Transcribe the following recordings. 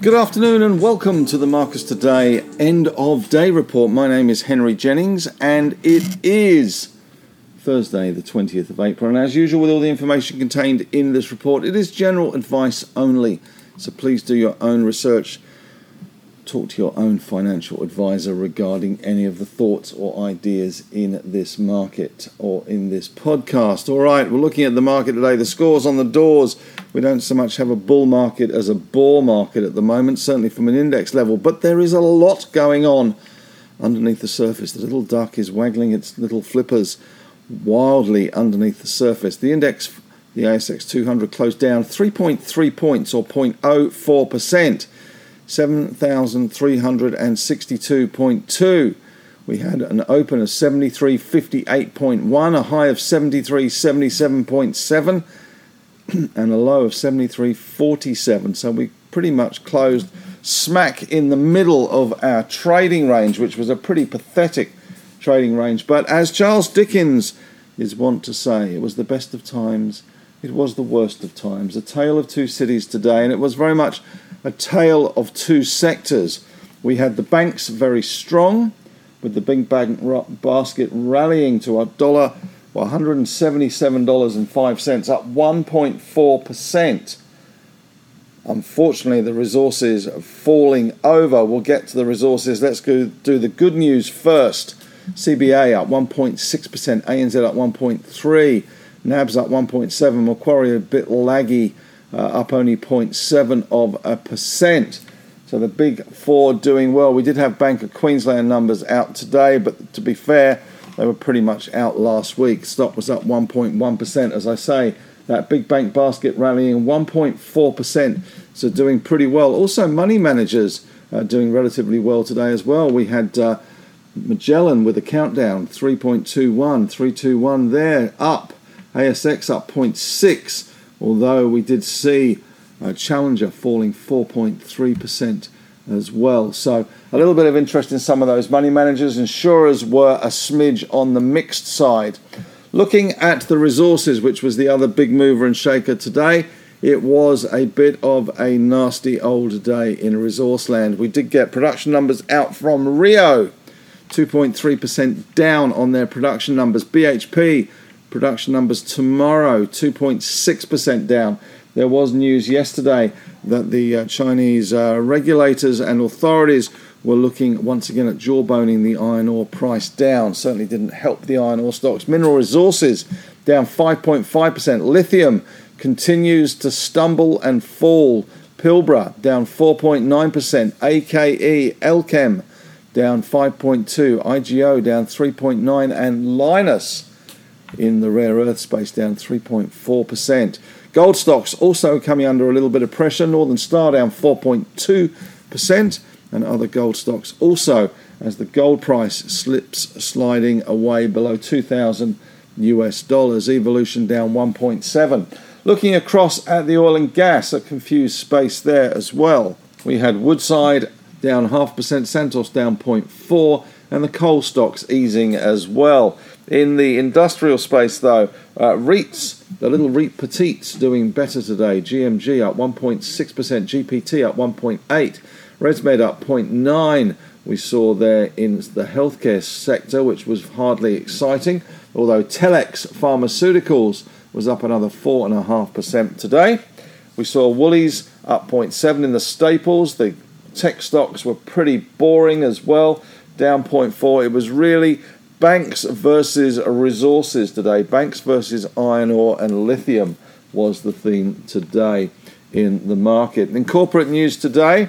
Good afternoon and welcome to the Marcus Today end of day report. My name is Henry Jennings and it is Thursday, the 20th of April. And as usual, with all the information contained in this report, it is general advice only. So please do your own research talk to your own financial advisor regarding any of the thoughts or ideas in this market or in this podcast. All right, we're looking at the market today. The scores on the doors. We don't so much have a bull market as a bore market at the moment, certainly from an index level, but there is a lot going on underneath the surface. The little duck is waggling its little flippers wildly underneath the surface. The index, the ASX 200, closed down 3.3 points or 0.04%. 7,362.2. We had an open of 73.58.1, a high of 73.77.7, and a low of 73.47. So we pretty much closed smack in the middle of our trading range, which was a pretty pathetic trading range. But as Charles Dickens is wont to say, it was the best of times, it was the worst of times. A tale of two cities today, and it was very much a tale of two sectors. We had the banks very strong, with the big bank basket rallying to a dollar, well, $177.05, up 1.4%. Unfortunately, the resources are falling over. We'll get to the resources. Let's go do the good news first. CBA up 1.6%, ANZ up 1.3, NABs up 1.7, Macquarie a bit laggy uh, up only 0.7 of a percent. So the big four doing well. We did have Bank of Queensland numbers out today, but to be fair, they were pretty much out last week. Stock was up 1.1%. As I say, that big bank basket rallying 1.4%, so doing pretty well. Also, money managers uh, doing relatively well today as well. We had uh, Magellan with a countdown 3.21, 321 there, up. ASX up 0.6 although we did see Challenger falling 4.3% as well. So a little bit of interest in some of those money managers. Insurers were a smidge on the mixed side. Looking at the resources, which was the other big mover and shaker today, it was a bit of a nasty old day in resource land. We did get production numbers out from Rio, 2.3% down on their production numbers. BHP production numbers tomorrow, 2.6% down. There was news yesterday that the uh, Chinese uh, regulators and authorities were looking once again at jawboning the iron ore price down. Certainly didn't help the iron ore stocks. Mineral resources down 5.5%. Lithium continues to stumble and fall. Pilbara down 4.9%. AKE, Allkem down 5.2. IGO down 3.9. And Lynas in the rare earth space, down 3.4%. Gold stocks also coming under a little bit of pressure. Northern Star down 4.2%, and other gold stocks also as the gold price slips sliding away below 2,000 US dollars. Evolution down 1.7. Looking across at the oil and gas, a confused space there as well. We had Woodside down half percent, Santos down 0.4, and the coal stocks easing as well. In the industrial space, though, uh, REITs, the little REIT petites doing better today. GMG up 1.6%, GPT up 1.8, ResMed up 0.9. We saw there in the healthcare sector, which was hardly exciting, although Telix Pharmaceuticals was up another 4.5% today. We saw Woolies up 0.7 in the staples. The tech stocks were pretty boring as well, down 0.4. It was really Banks versus resources today. Banks versus iron ore and lithium was the theme today in the market. In corporate news today,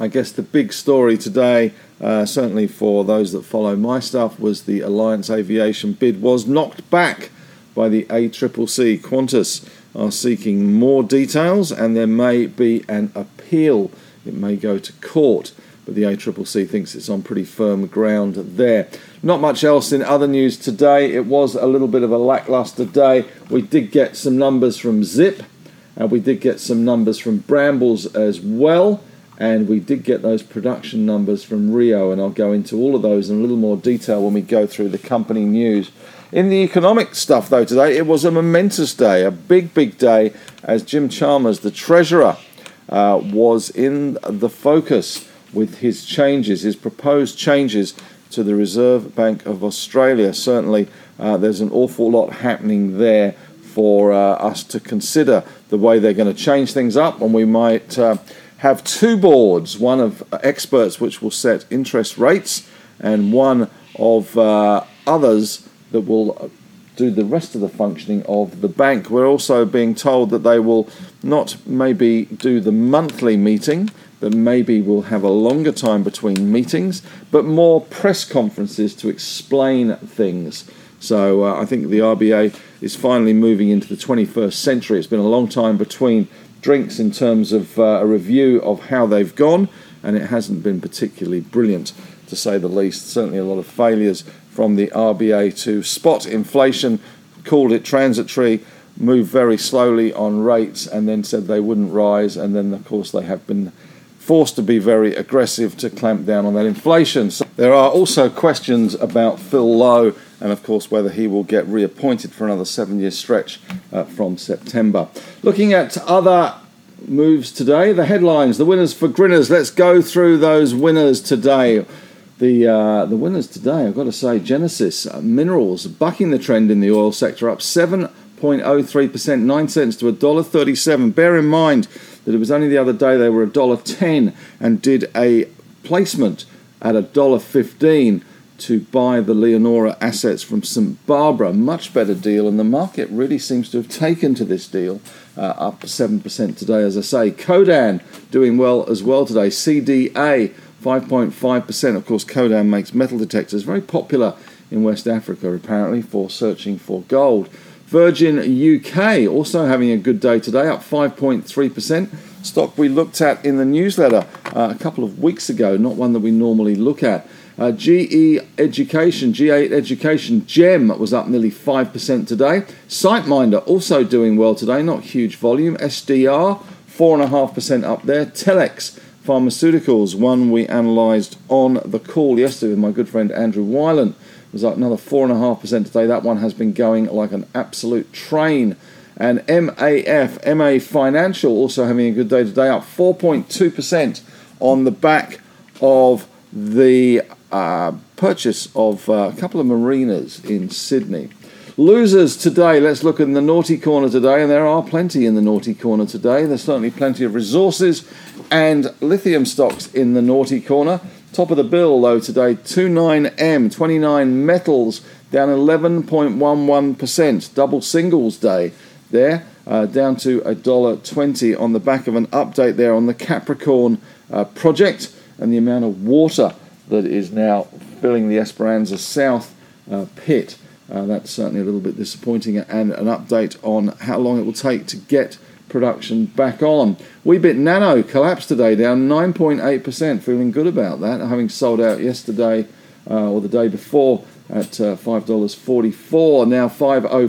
I guess the big story today, uh, certainly for those that follow my stuff, was the Alliance Aviation bid was knocked back by the ACCC. Qantas are seeking more details and there may be an appeal. It may go to court but the ACCC thinks it's on pretty firm ground there. Not much else in other news today. It was a little bit of a lackluster day. We did get some numbers from Zip, and we did get some numbers from Brambles as well, and we did get those production numbers from Rio, and I'll go into all of those in a little more detail when we go through the company news. In the economic stuff, though, today it was a momentous day, a big, big day, as Jim Chalmers, the Treasurer, uh, was in the focus with his changes, his proposed changes to the Reserve Bank of Australia. Certainly, uh, there's an awful lot happening there for uh, us to consider the way they're going to change things up, and we might uh, have two boards one of experts which will set interest rates, and one of uh, others that will do the rest of the functioning of the bank. We're also being told that they will not maybe do the monthly meeting, that maybe we'll have a longer time between meetings, but more press conferences to explain things. So uh, I think the RBA is finally moving into the 21st century. It's been a long time between drinks in terms of uh, a review of how they've gone, and it hasn't been particularly brilliant to say the least. Certainly a lot of failures from the RBA to spot inflation, called it transitory, moved very slowly on rates, and then said they wouldn't rise, and then of course they have been forced to be very aggressive to clamp down on that inflation. So there are also questions about Phil Lowe and, of course, whether he will get reappointed for another seven year stretch uh, from September. Looking at other moves today, the headlines, the winners for Grinners. Let's go through those winners today. The, uh, the winners today, I've got to say, Genesis Minerals bucking the trend in the oil sector, up 7.03%, 9 cents to $1.37. Bear in mind, that it was only the other day they were $1.10 and did a placement at $1.15 to buy the Leonora assets from St Barbara. Much better deal, and the market really seems to have taken to this deal, uh, up 7% today, as I say. Codan doing well as well today. CDA 5.5%. Of course, Codan makes metal detectors, very popular in West Africa apparently for searching for gold. Virgin UK also having a good day today, up 5.3%. Stock we looked at in the newsletter uh, a couple of weeks ago, not one that we normally look at. Uh, GE Education, G8 Education, GEM was up nearly 5% today. SiteMinder also doing well today, not huge volume. SDR, 4.5% up there. Telix Pharmaceuticals, one we analysed on the call yesterday with my good friend Andrew Wielandt was up another 4.5% today. That one has been going like an absolute train. And MAF, MA Financial, also having a good day today, up 4.2% on the back of the uh, purchase of uh, a couple of marinas in Sydney. Losers today, let's look in the naughty corner today, and there are plenty in the naughty corner today. There's certainly plenty of resources and lithium stocks in the naughty corner. Top of the bill though today, 29M, 29 metals down 11.11%. Double singles day there, uh, down to $1.20 on the back of an update there on the Capricorn uh, project and the amount of water that is now filling the Esperanza South uh, pit. Uh, that's certainly a little bit disappointing, and an update on how long it will take to get production back on. Weebit Nano collapsed today, down 9.8%. Feeling good about that, having sold out yesterday uh, or the day before at uh, $5.44, now 5.05.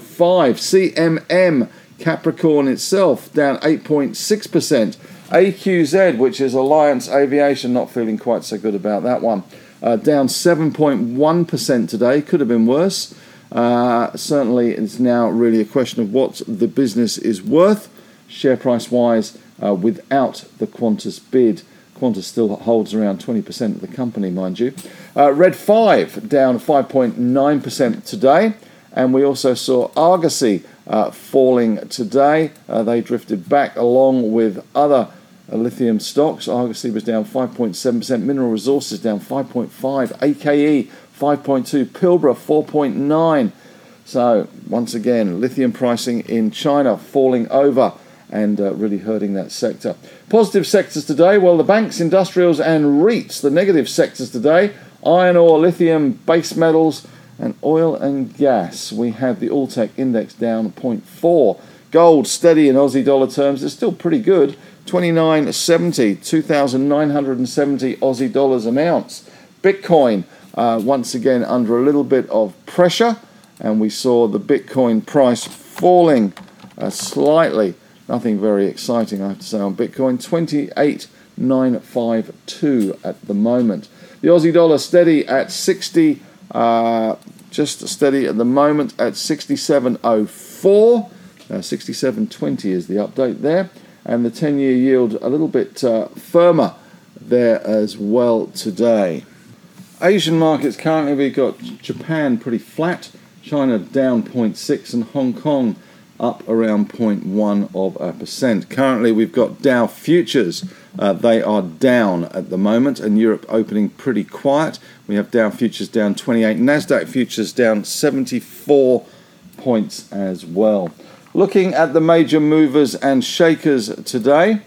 CMM Capricorn itself down 8.6%. AQZ, which is Alliance Aviation, not feeling quite so good about that one. Uh, down 7.1% today, could have been worse. Uh, certainly, it's now really a question of what the business is worth share price wise uh, without the Qantas bid. Qantas still holds around 20% of the company, mind you. Uh, Red 5 down 5.9% today. And we also saw Argosy uh, falling today. Uh, they drifted back along with other lithium stocks. Argosy was down 5.7%, Mineral Resources down 5.5, AKE 5.2, Pilbara 4.9. So once again, lithium pricing in China falling over and uh, really hurting that sector. Positive sectors today, well, the banks, industrials, and REITs. The negative sectors today iron ore, lithium, base metals, and oil and gas. We have the Alltech index down 0.4. Gold steady in Aussie dollar terms, it's still pretty good. 2970, 2,970 Aussie dollars an ounce. Bitcoin uh, once again under a little bit of pressure, and we saw the Bitcoin price falling uh, slightly Nothing very exciting, I have to say, on Bitcoin. 28,952 at the moment. The Aussie dollar steady at 60. Uh, just steady at the moment at 67.04. Uh, 67.20 is the update there. And the 10 year yield a little bit uh, firmer there as well today. Asian markets currently we've got Japan pretty flat, China down 0.6, and Hong Kong up around 0.1 of a percent. Currently, we've got Dow futures. Uh, they are down at the moment, and Europe opening pretty quiet. We have Dow futures down 28, Nasdaq futures down 74 points as well. Looking at the major movers and shakers today,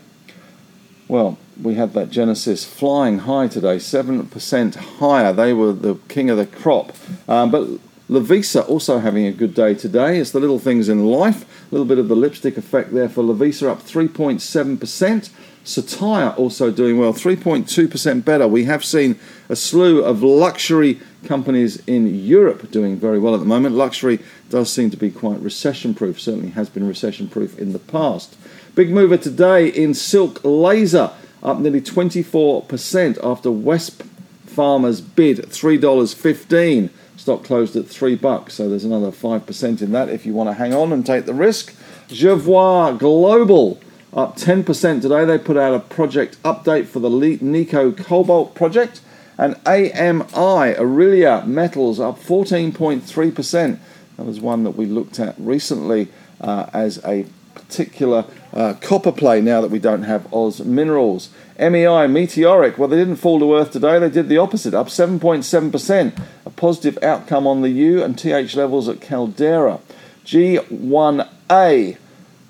well, we had that Genesis flying high today, 7% higher. They were the king of the crop. Um, but Lovisa also having a good day today. It's the little things in life. A little bit of the lipstick effect there for Lovisa up 3.7%. Satire also doing well, 3.2% better. We have seen a slew of luxury companies in Europe doing very well at the moment. Luxury does seem to be quite recession proof, certainly has been recession proof in the past. Big mover today in Silk Laser, up nearly 24% after West Farmers bid $3.15. Stock closed at three bucks, so there's another five percent in that if you want to hang on and take the risk. Jervois Global up 10% today. They put out a project update for the Nico Cobalt project. And AMI, Aurelia Metals, up 14.3%. That was one that we looked at recently uh, as a particular uh, copper play now that we don't have Oz Minerals. MEI, Meteoric, well, they didn't fall to earth today. They did the opposite, up 7.7%. A positive outcome on the U and TH levels at Caldeira. G1A,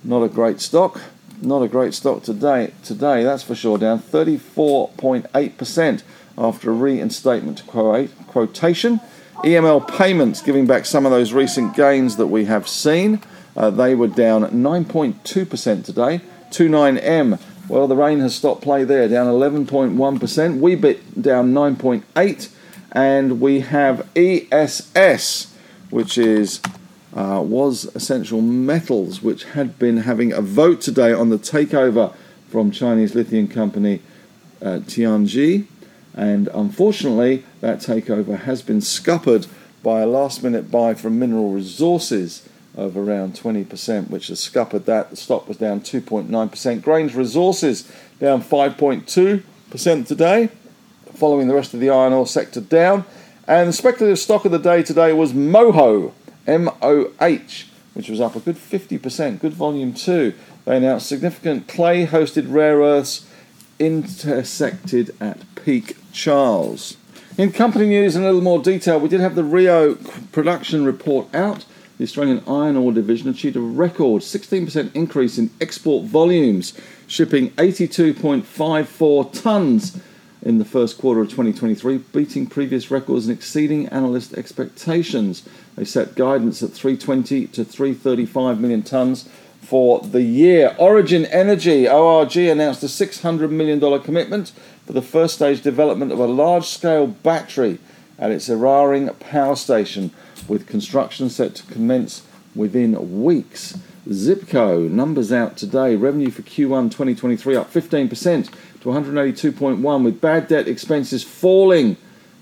not a great stock. Not a great stock today, today that's for sure, down 34.8% after a reinstatement to quotation. EML payments giving back some of those recent gains that we have seen. Uh, they were down 9.2% today. 29M, well, the rain has stopped play there, down 11.1%. Weebit down 9.8, and we have ESS, which is uh, was Essential Metals, which had been having a vote today on the takeover from Chinese lithium company uh, Tianqi, and unfortunately, that takeover has been scuppered by a last-minute buy from Mineral Resources of around 20%, which has scuppered that. The stock was down 2.9%. Grange Resources down 5.2% today, following the rest of the iron ore sector down. And the speculative stock of the day today was Moho, M O H, which was up a good 50%, good volume too. They announced significant clay hosted rare earths intersected at Peak Charles. In company news in a little more detail, we did have the Rio production report out the Australian Iron Ore Division achieved a record 16% increase in export volumes, shipping 82.54 tonnes in the first quarter of 2023, beating previous records and exceeding analyst expectations. They set guidance at 320 to 335 million tonnes for the year. Origin Energy, ORG, announced a $600 million commitment for the first stage development of a large scale battery at its Eraring power station with construction set to commence within weeks. Zipco numbers out today. Revenue for Q1 2023 up 15% to 182.1 with bad debt expenses falling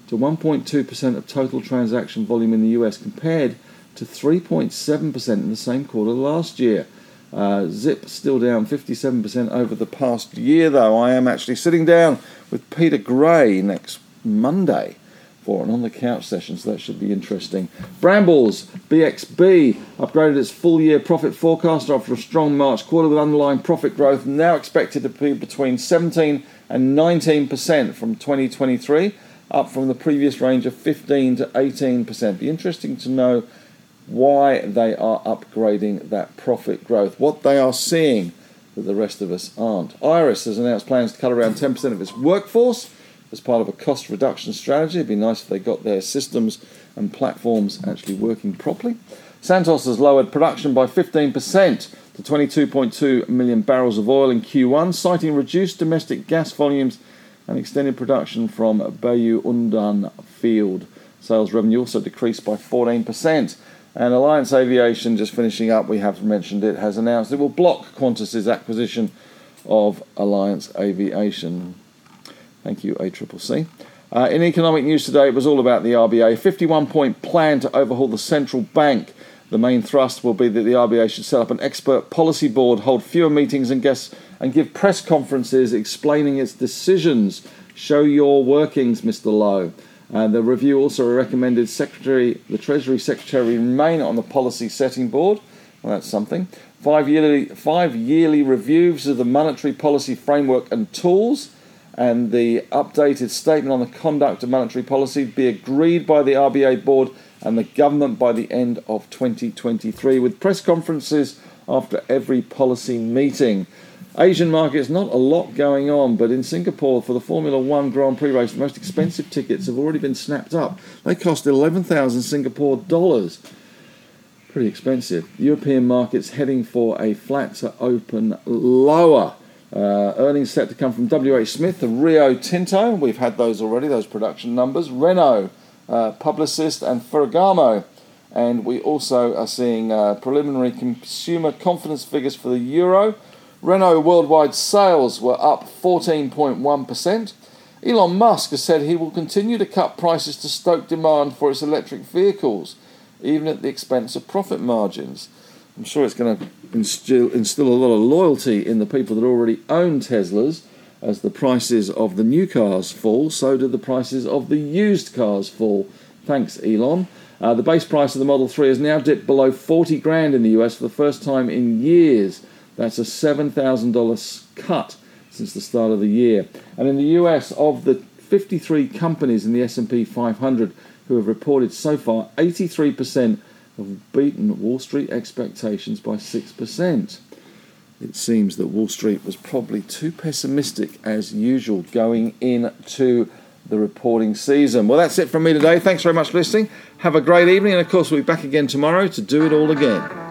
to 1.2% of total transaction volume in the US compared to 3.7% in the same quarter last year. Uh, Zip still down 57% over the past year, though. I am actually sitting down with Peter Gray next Monday for an on the couch session, so that should be interesting. Brambles BXB upgraded its full year profit forecast after a strong March quarter with underlying profit growth now expected to be between 17 and 19% from 2023, up from the previous range of 15 to 18%. Be interesting to know why they are upgrading that profit growth, what they are seeing that the rest of us aren't. IRESS has announced plans to cut around 10% of its workforce as part of a cost reduction strategy. It'd be nice if they got their systems and platforms actually working properly. Santos has lowered production by 15% to 22.2 million barrels of oil in Q1, citing reduced domestic gas volumes and extended production from Bayu Undan field. Sales revenue also decreased by 14%. And Alliance Aviation, just finishing up, we have mentioned it, has announced it will block Qantas's acquisition of Alliance Aviation. Thank you, ACCC. Uh, in economic news today, it was all about the RBA. 51 point plan to overhaul the central bank. The main thrust will be that the RBA should set up an expert policy board, hold fewer meetings and guests, and give press conferences explaining its decisions. Show your workings, Mr. Lowe. Uh, the review also recommended Secretary, the Treasury Secretary remain on the policy setting board. Well, that's something. Five yearly, five yearly reviews of the monetary policy framework and tools and the updated statement on the conduct of monetary policy be agreed by the RBA board and the government by the end of 2023, with press conferences after every policy meeting. Asian markets, not a lot going on, but in Singapore for the Formula One Grand Prix race, the most expensive tickets have already been snapped up. They cost 11,000 Singapore dollars. Pretty expensive. European markets heading for a flat to open lower. Uh, earnings set to come from WH Smith, the Rio Tinto. We've had those already, those production numbers. Renault, uh, Publicis, and Ferragamo. And we also are seeing uh, preliminary consumer confidence figures for the euro. Renault worldwide sales were up 14.1%. Elon Musk has said he will continue to cut prices to stoke demand for its electric vehicles, even at the expense of profit margins. I'm sure it's going to instill, instill a lot of loyalty in the people that already own Teslas. As the prices of the new cars fall, so do the prices of the used cars fall. Thanks, Elon. Uh, the base price of the Model 3 has now dipped below 40 grand in the US for the first time in years. That's a $7,000 cut since the start of the year. And in the US, of the 53 companies in the S&P 500 who have reported so far, 83% have beaten Wall Street expectations by 6%. It seems that Wall Street was probably too pessimistic as usual going into the reporting season. Well, that's it from me today. Thanks very much for listening. Have a great evening, and of course, we'll be back again tomorrow to do it all again.